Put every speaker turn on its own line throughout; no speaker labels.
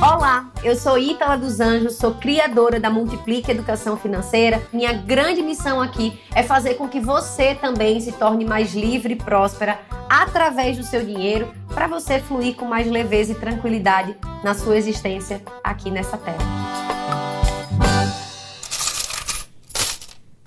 Olá, eu sou Ítala dos Anjos, sou criadora da Multiplique Educação Financeira. Minha grande missão aqui é fazer com que você também se torne mais livre e próspera através do seu dinheiro, para você fluir com mais leveza e tranquilidade na sua existência aqui nessa terra.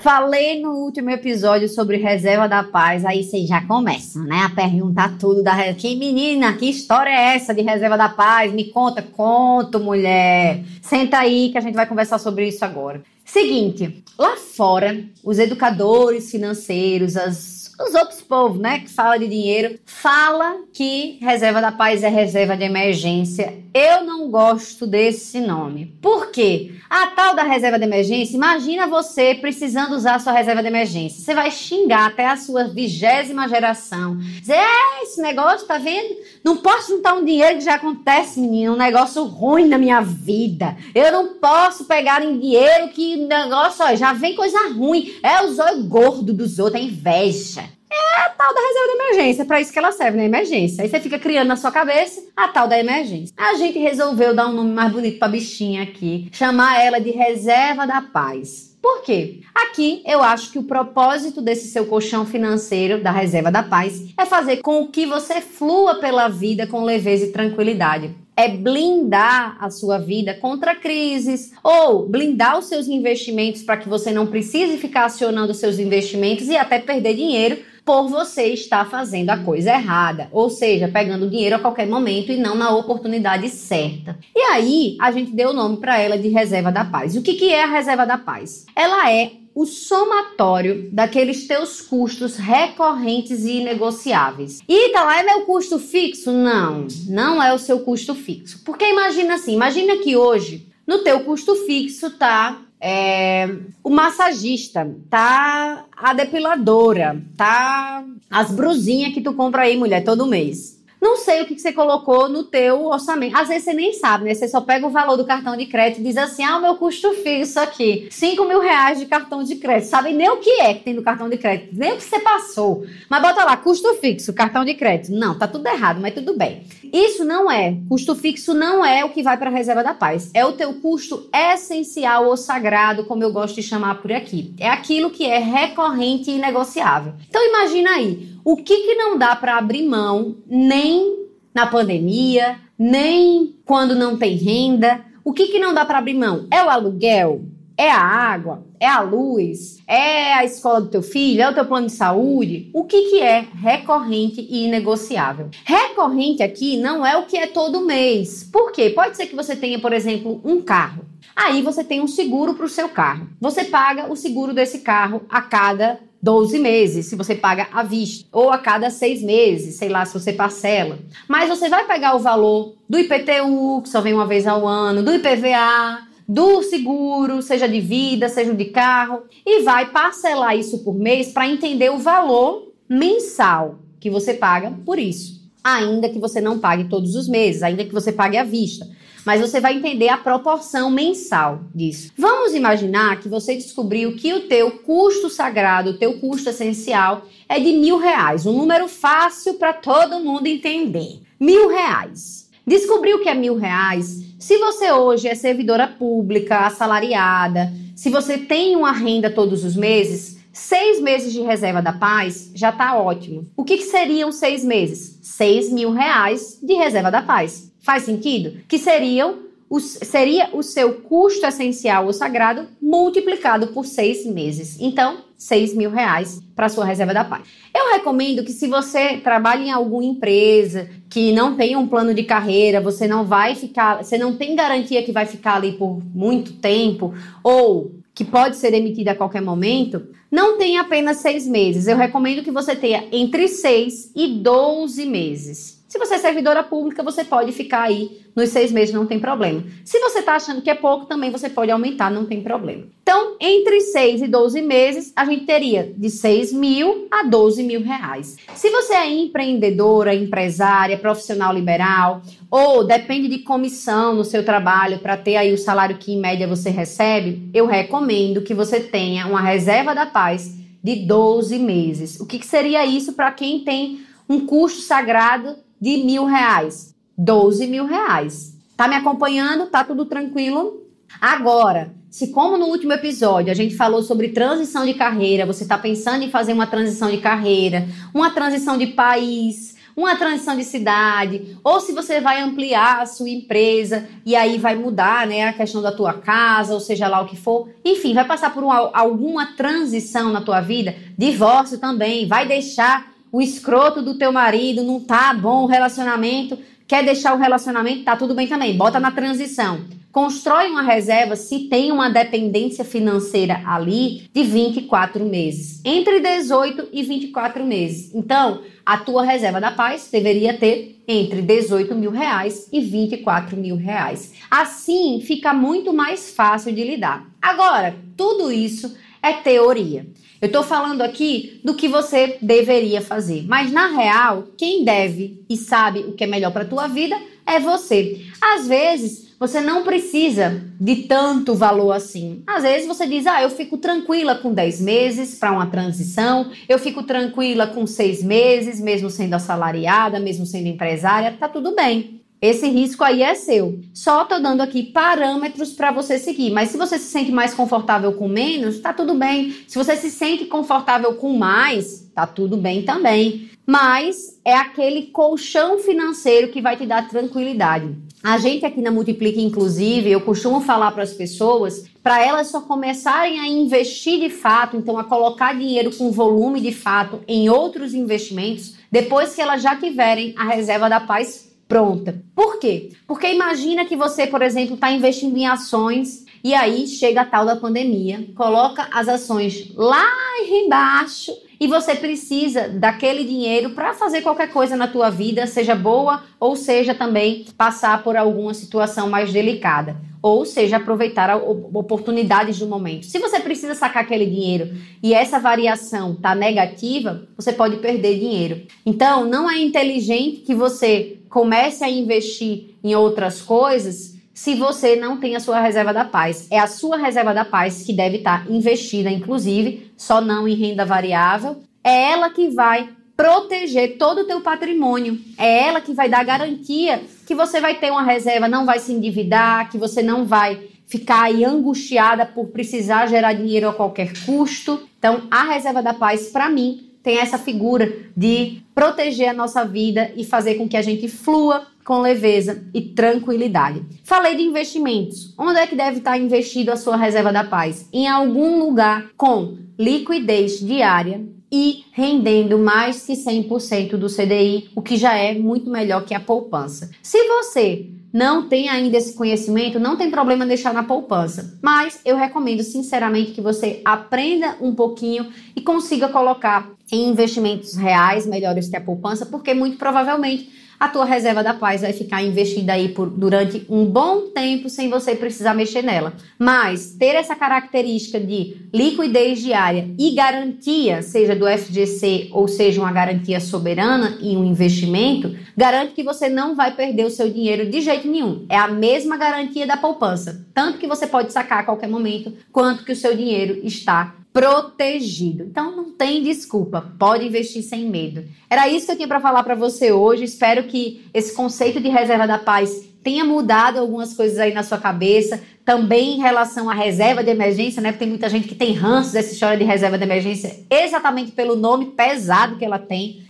Falei no último episódio sobre reserva da paz, aí vocês já começam, né? A perguntar tudo da reserva. Que menina, que história é essa de reserva da paz? Me conta, conto, mulher. Senta aí que a gente vai conversar sobre isso agora. Seguinte, lá fora, os educadores financeiros, as os outros povos, né, que fala de dinheiro, fala que reserva da paz é reserva de emergência. Eu não gosto desse nome. Por quê? A tal da reserva de emergência, imagina você precisando usar sua reserva de emergência. Você vai xingar até a sua vigésima geração. Dizer, é, esse negócio, tá vendo? Não posso juntar um dinheiro que já acontece, menino, um negócio ruim na minha vida. Eu não posso pegar em dinheiro que negócio, ó, já vem coisa ruim. É o zóio gordo dos outros, é inveja. É a tal da reserva de emergência, para isso que ela serve na emergência. Aí você fica criando na sua cabeça a tal da emergência. A gente resolveu dar um nome mais bonito pra bichinha aqui, chamar ela de reserva da paz. Por quê? Aqui eu acho que o propósito desse seu colchão financeiro da reserva da paz é fazer com que você flua pela vida com leveza e tranquilidade é blindar a sua vida contra crises ou blindar os seus investimentos para que você não precise ficar acionando seus investimentos e até perder dinheiro por você estar fazendo a coisa errada, ou seja, pegando dinheiro a qualquer momento e não na oportunidade certa. E aí, a gente deu o nome para ela de reserva da paz. O que, que é a reserva da paz? Ela é o somatório daqueles teus custos recorrentes e negociáveis. E tá lá, é meu custo fixo? Não, não é o seu custo fixo. Porque imagina assim, imagina que hoje no teu custo fixo tá é, o massagista, tá a depiladora, tá as brusinhas que tu compra aí, mulher, todo mês. Não sei o que você colocou no teu orçamento. Às vezes você nem sabe, né? Você só pega o valor do cartão de crédito e diz assim, ah, o meu custo fixo aqui, 5 mil reais de cartão de crédito. Sabe nem o que é que tem no cartão de crédito, nem o que você passou. Mas bota lá, custo fixo, cartão de crédito. Não, tá tudo errado, mas tudo bem. Isso não é, custo fixo não é o que vai para a reserva da paz. É o teu custo essencial ou sagrado, como eu gosto de chamar por aqui. É aquilo que é recorrente e negociável. Então imagina aí, o que, que não dá para abrir mão nem na pandemia, nem quando não tem renda? O que, que não dá para abrir mão? É o aluguel? É a água? É a luz? É a escola do teu filho? É o teu plano de saúde? O que, que é recorrente e inegociável? Recorrente aqui não é o que é todo mês. Por quê? Pode ser que você tenha, por exemplo, um carro. Aí você tem um seguro para o seu carro. Você paga o seguro desse carro a cada 12 meses, se você paga à vista, ou a cada seis meses, sei lá, se você parcela. Mas você vai pegar o valor do IPTU, que só vem uma vez ao ano, do IPVA, do seguro, seja de vida, seja de carro, e vai parcelar isso por mês para entender o valor mensal que você paga por isso. Ainda que você não pague todos os meses, ainda que você pague à vista mas você vai entender a proporção mensal disso. Vamos imaginar que você descobriu que o teu custo sagrado, o teu custo essencial é de mil reais, um número fácil para todo mundo entender. Mil reais. Descobriu que é mil reais? Se você hoje é servidora pública, assalariada, se você tem uma renda todos os meses, seis meses de reserva da paz já está ótimo. O que, que seriam seis meses? Seis mil reais de reserva da paz. Faz sentido? Que seriam seria o seu custo essencial ou sagrado multiplicado por seis meses. Então, seis mil reais para sua reserva da paz. Eu recomendo que se você trabalha em alguma empresa que não tem um plano de carreira, você não vai ficar, você não tem garantia que vai ficar ali por muito tempo ou que pode ser demitida a qualquer momento, não tenha apenas seis meses. Eu recomendo que você tenha entre seis e doze meses. Se você é servidora pública, você pode ficar aí nos seis meses, não tem problema. Se você está achando que é pouco, também você pode aumentar, não tem problema. Então, entre seis e 12 meses, a gente teria de 6 mil a 12 mil reais. Se você é empreendedora, empresária, profissional liberal, ou depende de comissão no seu trabalho para ter aí o salário que em média você recebe, eu recomendo que você tenha uma reserva da paz de 12 meses. O que, que seria isso para quem tem um custo sagrado de mil reais. 12 mil reais. Tá me acompanhando? Tá tudo tranquilo? Agora, se como no último episódio a gente falou sobre transição de carreira, você está pensando em fazer uma transição de carreira, uma transição de país, uma transição de cidade, ou se você vai ampliar a sua empresa e aí vai mudar, né, a questão da tua casa, ou seja lá o que for, enfim, vai passar por uma, alguma transição na tua vida, divórcio também, vai deixar o escroto do teu marido, não tá bom o relacionamento, quer deixar o relacionamento, tá tudo bem também, bota na transição constrói uma reserva se tem uma dependência financeira ali de 24 meses. Entre 18 e 24 meses. Então, a tua reserva da paz deveria ter entre 18 mil reais e 24 mil reais. Assim, fica muito mais fácil de lidar. Agora, tudo isso é teoria. Eu estou falando aqui do que você deveria fazer, mas na real, quem deve e sabe o que é melhor para a tua vida é você. Às vezes, você não precisa de tanto valor assim. Às vezes você diz, ah, eu fico tranquila com 10 meses para uma transição, eu fico tranquila com 6 meses, mesmo sendo assalariada, mesmo sendo empresária, tá tudo bem. Esse risco aí é seu. Só tô dando aqui parâmetros para você seguir. Mas se você se sente mais confortável com menos, tá tudo bem. Se você se sente confortável com mais, tá tudo bem também. Mas é aquele colchão financeiro que vai te dar tranquilidade. A gente aqui na Multiplique, inclusive, eu costumo falar para as pessoas para elas só começarem a investir de fato, então a colocar dinheiro com volume de fato em outros investimentos, depois que elas já tiverem a reserva da paz pronta. Por quê? Porque imagina que você, por exemplo, está investindo em ações e aí chega a tal da pandemia, coloca as ações lá embaixo e você precisa daquele dinheiro para fazer qualquer coisa na tua vida, seja boa ou seja também passar por alguma situação mais delicada, ou seja aproveitar oportunidades do momento. Se você precisa sacar aquele dinheiro e essa variação tá negativa, você pode perder dinheiro. Então, não é inteligente que você comece a investir em outras coisas se você não tem a sua reserva da paz. É a sua reserva da paz que deve estar investida, inclusive, só não em renda variável. É ela que vai proteger todo o teu patrimônio. É ela que vai dar garantia que você vai ter uma reserva, não vai se endividar, que você não vai ficar aí angustiada por precisar gerar dinheiro a qualquer custo. Então, a reserva da paz, para mim, tem essa figura de proteger a nossa vida e fazer com que a gente flua com leveza e tranquilidade. Falei de investimentos. Onde é que deve estar investido a sua reserva da paz? Em algum lugar com liquidez diária e rendendo mais que 100% do CDI, o que já é muito melhor que a poupança. Se você não tem ainda esse conhecimento, não tem problema deixar na poupança. Mas eu recomendo sinceramente que você aprenda um pouquinho e consiga colocar em investimentos reais melhores que a poupança, porque muito provavelmente a tua reserva da paz vai ficar investida aí por, durante um bom tempo sem você precisar mexer nela. Mas ter essa característica de liquidez diária e garantia, seja do FGC ou seja uma garantia soberana em um investimento, garante que você não vai perder o seu dinheiro de jeito nenhum. É a mesma garantia da poupança, tanto que você pode sacar a qualquer momento, quanto que o seu dinheiro está protegido. Então não tem desculpa, pode investir sem medo. Era isso que eu tinha para falar para você hoje. Espero que esse conceito de reserva da paz tenha mudado algumas coisas aí na sua cabeça, também em relação à reserva de emergência, né? Porque tem muita gente que tem ranço dessa história de reserva de emergência, exatamente pelo nome pesado que ela tem.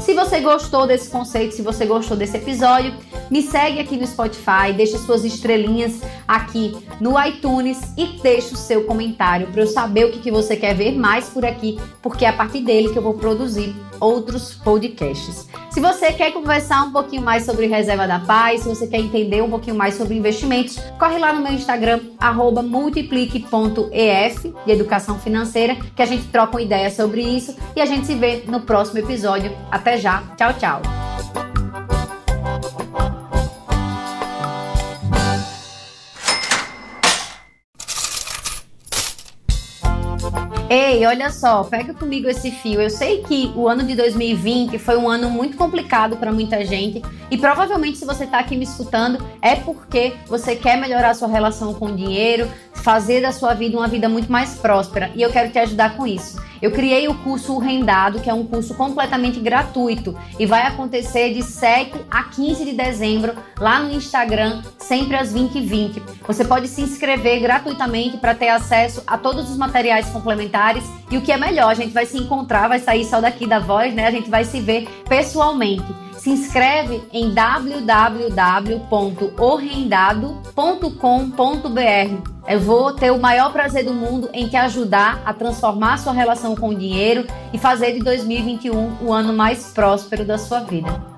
Se você gostou desse conceito, se você gostou desse episódio, me segue aqui no Spotify, deixa suas estrelinhas aqui no iTunes e deixa o seu comentário para eu saber o que, que você quer ver mais por aqui, porque é a partir dele que eu vou produzir outros podcasts. Se você quer conversar um pouquinho mais sobre reserva da paz, se você quer entender um pouquinho mais sobre investimentos, corre lá no meu Instagram, multiplique.ef, de educação financeira, que a gente troca uma ideia sobre isso e a gente se vê no próximo episódio. Até já. Tchau, tchau. Ei, olha só, pega comigo esse fio. Eu sei que o ano de 2020 foi um ano muito complicado para muita gente e provavelmente se você está aqui me escutando é porque você quer melhorar sua relação com o dinheiro, fazer da sua vida uma vida muito mais próspera e eu quero te ajudar com isso. Eu criei o curso Rendado, que é um curso completamente gratuito e vai acontecer de 7 a 15 de dezembro lá no Instagram, sempre às 20h20. Você pode se inscrever gratuitamente para ter acesso a todos os materiais complementares e o que é melhor, a gente vai se encontrar, vai sair só daqui da voz, né? A gente vai se ver pessoalmente. Se inscreve em www.orrendado.com.br. Eu vou ter o maior prazer do mundo em te ajudar a transformar sua relação com o dinheiro e fazer de 2021 o ano mais próspero da sua vida.